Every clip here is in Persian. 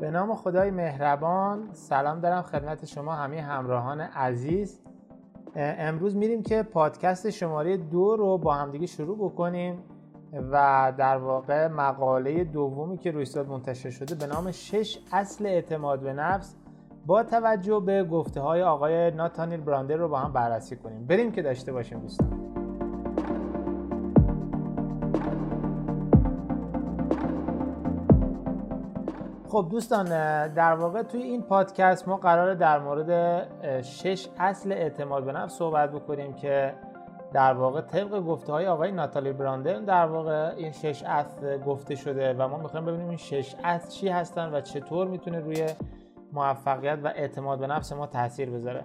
به نام خدای مهربان سلام دارم خدمت شما همه همراهان عزیز. امروز میریم که پادکست شماره دو رو با همدیگه شروع بکنیم و در واقع مقاله دومی که روی منتشر شده به نام شش اصل اعتماد به نفس با توجه به گفته های آقای ناتانیل براندر رو با هم بررسی کنیم. بریم که داشته باشیم دوستان. خب دوستان در واقع توی این پادکست ما قراره در مورد شش اصل اعتماد به نفس صحبت بکنیم که در واقع طبق گفته های آقای ناتالی براندن در واقع این شش اصل گفته شده و ما می‌خوایم ببینیم این شش اصل چی هستن و چطور می‌تونه روی موفقیت و اعتماد به نفس ما تاثیر بذاره.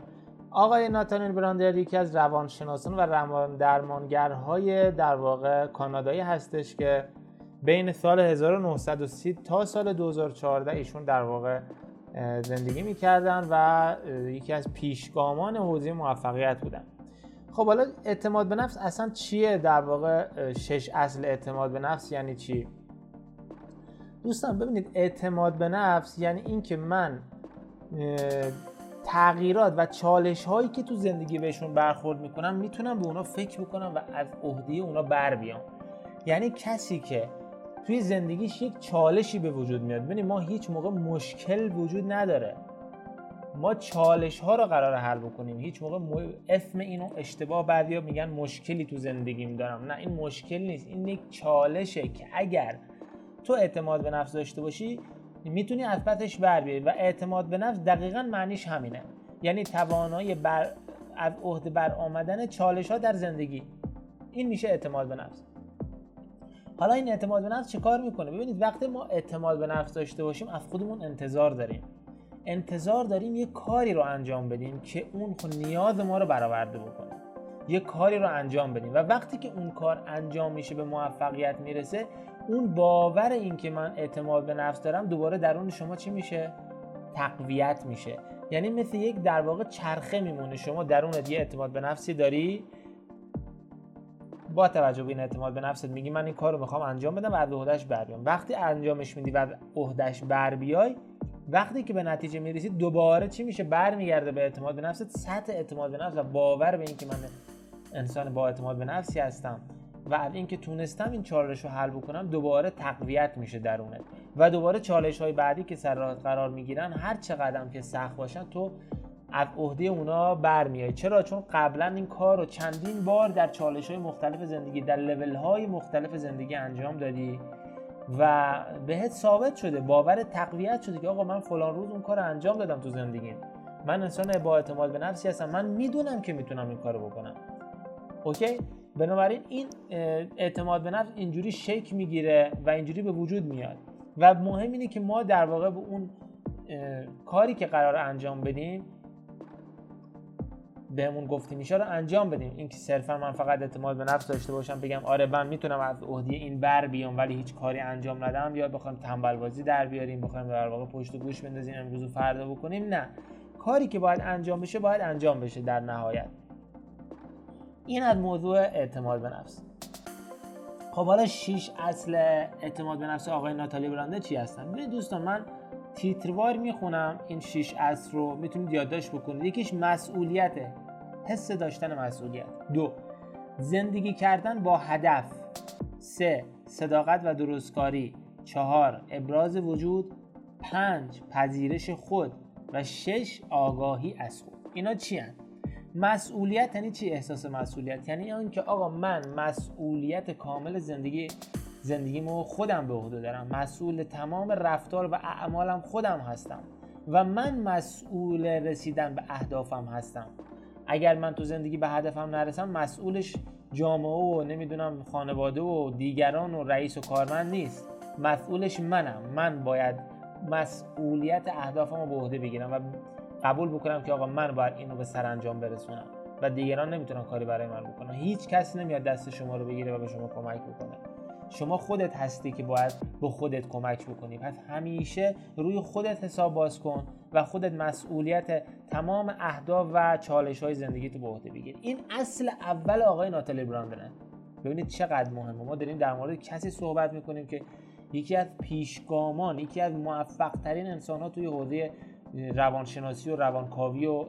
آقای ناتانیل براندر یکی از روانشناسان و روان درمانگرهای در واقع کانادایی هستش که بین سال 1930 تا سال 2014 ایشون در واقع زندگی می‌کردن و یکی از پیشگامان حوزه موفقیت بودن. خب حالا اعتماد به نفس اصلا چیه در واقع شش اصل اعتماد به نفس یعنی چی؟ دوستان ببینید اعتماد به نفس یعنی اینکه من تغییرات و چالش هایی که تو زندگی بهشون برخورد می‌کنم می‌تونم به اونا فکر بکنم و از عهده اونا بر بیام. یعنی کسی که توی زندگیش یک چالشی به وجود میاد. ببینید ما هیچ موقع مشکل وجود نداره. ما چالش ها رو قرار حل بکنیم. هیچ موقع اسم اینو اشتباه بعدیا میگن مشکلی تو زندگیم دارم. نه این مشکل نیست. این یک چالشه که اگر تو اعتماد به نفس داشته باشی می‌تونی از پسش بر بیاری و اعتماد به نفس دقیقا معنیش همینه. یعنی توانایی بر از عهده بر آمدن چالش ها در زندگی. این میشه اعتماد به نفس. حالا این اعتماد به نفس چه کار می‌کنه؟ ببینید وقتی ما اعتماد به نفس داشته باشیم از خودمون انتظار داریم. انتظار داریم یه کاری رو انجام بدیم که اون نیاز ما رو برآورده بکنه. یه کاری رو انجام بدیم و وقتی که اون کار انجام میشه به موفقیت می‌رسه اون باور این که من اعتماد به نفس دارم دوباره درون شما چی میشه؟ تقویت میشه. یعنی مثل یک در واقع چرخه میمونه. شما درونت یه اعتماد به نفسی داری؟ با توجه به این اعتماد به نفست میگی من این کار رو می‌خوام انجام بدم و از عهدهش بر بیام. وقتی انجامش میدی و از عهدهش بر بیای وقتی که به نتیجه می‌رسید دوباره چی میشه؟ برمیگرده به اعتماد به نفست سطح اعتماد به نفس و باور به اینکه من انسان با اعتماد به نفسی هستم و از اینکه تونستم این چالش رو حل بکنم دوباره تقویت میشه درونه و دوباره چالش های بعدی که سر راه قرار می‌گیرن هر چه قدم که سخت باشن تو از عهده اونا برمیای چرا؟ چون قبلا این کار رو چندین بار در چالش های مختلف زندگی در لول های مختلف زندگی انجام دادی و بهت ثابت شده باور تقویت شده که آقا من فلان روز اون کار رو انجام دادم تو زندگیم من انسان با اعتماد به نفسی هستم. من می‌دونم که می‌تونم این کارو بکنم. اوکی؟ بنابراین این اعتماد به نفس اینجوری شک می‌گیره و اینجوری به وجود میاد. و مهم اینه که ما در واقع به اون کاری که قرار انجام بدیم بهمون گفته میشه رو انجام بدیم. این که صرفا من فقط اعتماد به نفس داشته باشم بگم آره من می‌تونم از عهده این بر بیام ولی هیچ کاری انجام ندم. یا بخوایم تنبل بازی در بیاریم بخوایم در واقع پشت و گوش بندازیم امروز و فردا بکنیم نه. کاری که باید انجام بشه باید انجام بشه در نهایت. این از موضوع اعتماد به نفس. خب حالا 6 اصل اعتماد به نفس آقای ناتالی برانده چی هستن؟ ببینید دوستان من تیتروار می‌خونم این 6 اصل رو می‌تونید یادداشت بکنید. یکیش مسئولیته حس داشتن مسئولیت. دو زندگی کردن با هدف. سه صداقت و درستکاری. چهار ابراز وجود. پنج پذیرش خود. و شش آگاهی از خود. اینا چی هن؟ مسئولیت یعنی چی احساس مسئولیت؟ یعنی اون که آقا من مسئولیت کامل زندگی زندگیمو خودم به عهده دارم. مسئول تمام رفتار و اعمالم خودم هستم و من مسئول رسیدن به اهدافم هستم. اگر من تو زندگی به هدفم نرسم مسئولش جامعه و نمی‌دونم خانواده و دیگران و رئیس و کارمند نیست. مسئولش منم. من باید مسئولیت اهدافم رو به عهده بگیرم و قبول بکنم که آقا من باید اینو به سرانجام برسونم و دیگران نمی‌تونن کاری برای من بکنن. هیچ کسی نمیاد دست شما رو بگیره و به شما کمک بکنه. شما خودت هستی که باید به خودت کمک بکنی. پس همیشه روی خودت حساب باز کن و خودت مسئولیت تمام اهداف و چالش های زندگی تو به عهده بگیر. این اصل اول آقای ناتالی براندنه ببینید چقدر مهمه. ما داریم در مورد کسی صحبت می‌کنیم که یکی از پیشگامان یکی از موفق ترین انسان ها توی حوزه روانشناسی و روانکاوی و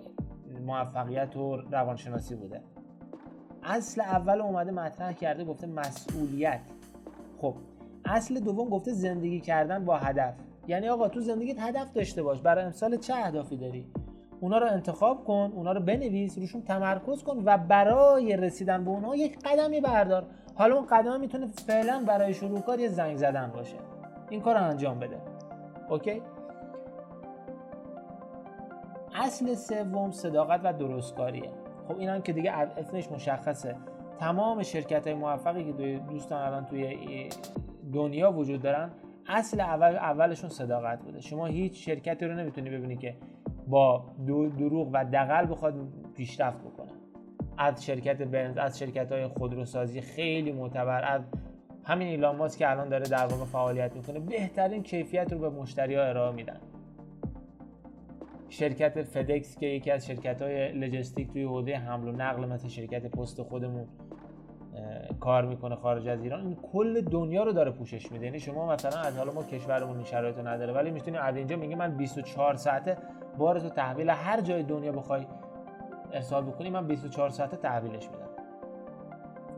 موفقیت و روانشناسی بوده. اصل اول اومده مطرح کرده گفته مسئولیت. خب اصل دوم گفته زندگی کردن با هدف. یعنی آقا تو زندگیت هدف داشته باش برای امسال چه اهدافی داری؟ اونا رو انتخاب کن اونا رو بنویس روشون تمرکز کن و برای رسیدن به اونها یک قدمی بردار. حالا اون قدم می‌تونه فعلا برای شروع کار یه زنگ زدن باشه. این کار رو انجام بده. اوکی؟ اصل سوم صداقت و درستکاریه. خب این هم که دیگه اسمش مشخصه. تمام شرکت های موفقی که دوستان الان توی دنیا وجود دارن اصل اول اولشون صداقت بوده. شما هیچ شرکتی رو نمی‌تونی ببینی که با دروغ و دقل بخواد پیشرفت بکنه. از شرکت بنز از شرکت های خودروسازی خیلی معتبر از همین ایلان که الان داره در واقع فعالیت می‌کنه بهترین کیفیت رو به مشتری ها ارائه میدن. شرکت فدکس که یکی از شرکت های لجستیک توی حوزه حمل و نقل مثل شرکت پست خودمون کار می‌کنه خارج از ایران. این کل دنیا رو داره پوشش میده. یعنی شما مثلا از حالا ما کشورمون این شرایطو نداره ولی می‌تونی از اینجا میگه من 24 ساعته بار تو تحویل هر جای دنیا بخوای ارسال بکنی من 24 ساعته تحویلش میدم.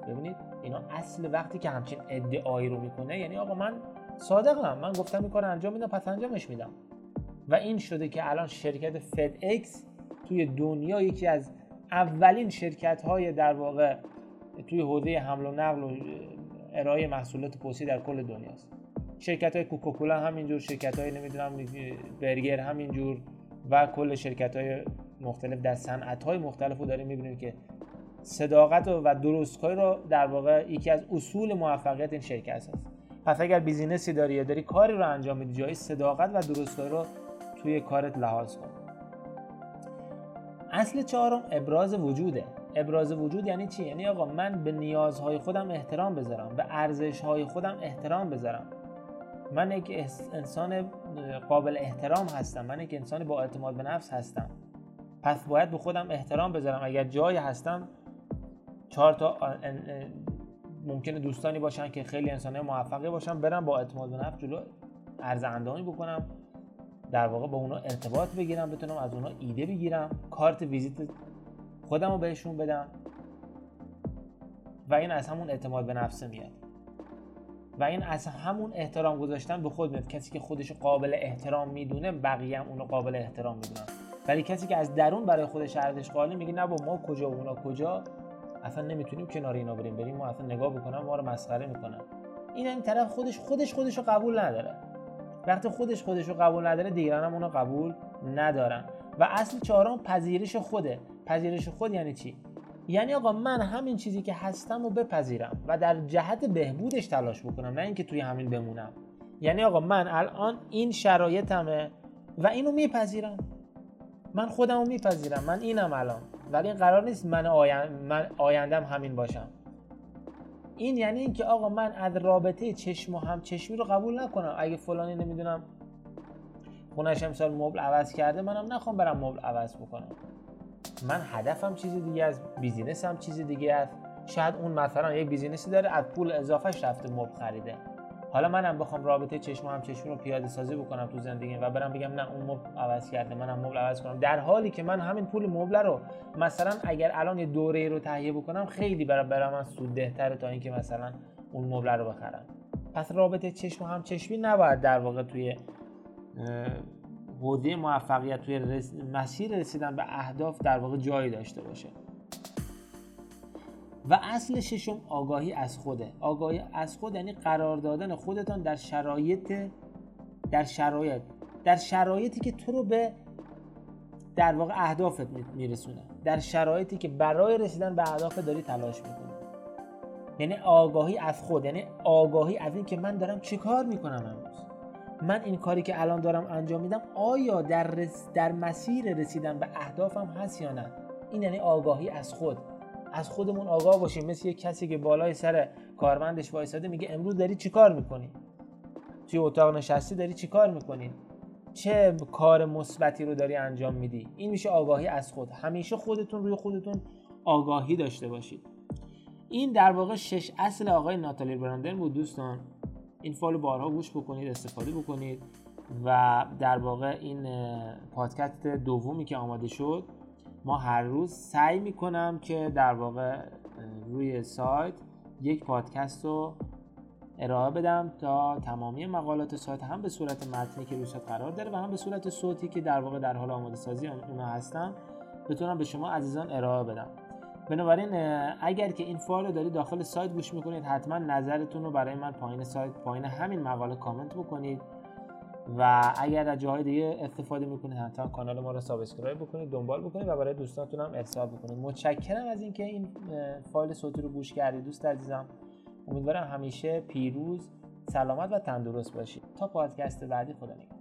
ببینید اینا اصل وقتی که همچین ادعایی رو می‌کنه یعنی آقا من صادقم. من گفتم این کار انجام میدم پس انجامش میدم. و این شده که الان شرکت فد اکس توی دنیا یکی از اولین شرکت های در واقع توی حوزه حمل و نقل و ارائه محصولات پستی در کل دنیاست. شرکت های کوکاکولا همینجور شرکت های نمی‌دونم برگر همینجور و کل شرکت های مختلف در صنعت های مختلف رو داریم می‌بینیم که صداقت و درستکاری رو در واقع یکی از اصول موفقیت این شرکت است. پس اگر بیزینسی داری یا داری کاری رو انجام میدی جای صداقت و درستکاری رو توی کارت لحاظ کن. اصل چهارم ابراز وجوده. ابراز وجود یعنی چی؟ یعنی آقا من به نیازهای خودم احترام بذارم به ارزشهای خودم احترام بذارم. من یک انسان قابل احترام هستم من یک انسان با اعتماد به نفس هستم. پس باید به خودم احترام بذارم. اگر جایی هستم چهار تا ممکنه دوستانی باشن که خیلی انسان موفقی باشن برم با اعتماد به نفس جلو عرض اندامی بکنم. در واقع با اونا ارتباط بگیرم بتونم از اونا ایده بگیرم کارت ویزیت خودم رو بهشون بدم و این از همون اعتماد به نفسه میاد. و این از همون احترام گذاشتن به خود میاد کسی که خودش قابل احترام می‌دونه بقیه هم اونو قابل احترام می‌دونن. ولی کسی که از درون برای خودش ارزش قائل میگه نه با ما کجا و اونا کجا؟ اصلا نمی‌تونیم کنار اینا بریم بریم ما اصلا نگاه بکنم ما رو مسخره می‌کنن. این این طرف خودش خودش خودش رو قبول نداره. وقتی خودش خودش رو قبول نداره دیگران هم اونو قبول ندارن. و اصل چهارم پذیرش خوده. پذیرش خود یعنی چی؟ یعنی آقا من همین چیزی که هستم رو بپذیرم و در جهت بهبودش تلاش بکنم نه اینکه توی همین بمونم. یعنی آقا من الان این شرایطمه و اینو میپذیرم. من خودم رو میپذیرم. من اینم الان. ولی قرار نیست من, من آیندم همین باشم. این یعنی اینکه آقا من از رابطه چشم و هم چشمی رو قبول نکنم. اگه فلانی نمی‌دونم خونش امسال مبل عوض کرده منم نخوام برم مبل عوض بکنم. من هدفم چیز دیگه از بیزینسم چیز دیگه است. شاید اون مثلا یک بیزینسی داره از پول اضافهش رفته مبل خریده. حالا منم بخوام رابطه چشم چشم رو پیاده سازی بکنم تو زندگی و برم بگم نه اون مبل عوض کرده منم مبل عوض کنم. در حالی که من همین پول مبل رو مثلا اگر الان یه دوره رو تهیه بکنم خیلی برای من سوددهتره تا اینکه مثلا اون مبل رو بخرم. پس رابطه چشم هم چشمی نباید در واقع توی حوزه موفقیت توی مسیر رسیدن به اهداف در واقع جایی داشته باشه. و اصل ششم آگاهی از خوده. آگاهی از خود یعنی قرار دادن خودتان در شرایط در شرایط. در شرایطی که تو رو به در واقع اهدافت میرسونه. در شرایطی که برای رسیدن به اهداف داری تلاش می‌کنی. یعنی آگاهی از خود. یعنی آگاهی از این که من دارم چه کار می‌کنم امروز؟ من این کاری که الان دارم انجام میدم آیا در, در مسیر رسیدن به اهدافم هست یا نه؟ این یعنی آگاهی از خود. از خودمون آگاه باشیم. مثل یک کسی که بالای سر کارمندش وایساده میگه امروز داری چیکار می‌کنی؟ توی اتاق نشستی داری چیکار می‌کنی؟ چه کار مثبتی رو داری انجام میدی؟ این میشه آگاهی از خود. همیشه خودتون روی خودتون آگاهی داشته باشید. این در واقع شش اصل آقای ناتالی براندن بود دوستان. این فایل بارها گوش بکنید استفاده بکنید و در واقع این پادکست دومی که آماده شد ما هر روز سعی می‌کنم که در واقع روی سایت یک پادکست رو ارائه بدم تا تمامی مقالات سایت هم به صورت متنی که روی قرار داره و هم به صورت صوتی که در واقع در حال آماده سازی اونا هستم بتونم به شما عزیزان ارائه بدم. بنابراین اگر که این فایل رو دارید داخل سایت گوش می‌کنید حتما نظرتون رو برای من پایین سایت پایین همین مقاله کامنت بکنید. و اگر از جاهای دیگه استفاده می‌کنید حتما کانال ما رو subscribe بکنید دنبال بکنید و برای دوستانتون هم ارسال بکنید متشکرم از اینکه این فایل صوتی رو گوش کردید دوست عزیزم. امیدوارم همیشه پیروز سلامت و تندرست باشید تا پادکست بعدی خدا نگهدار.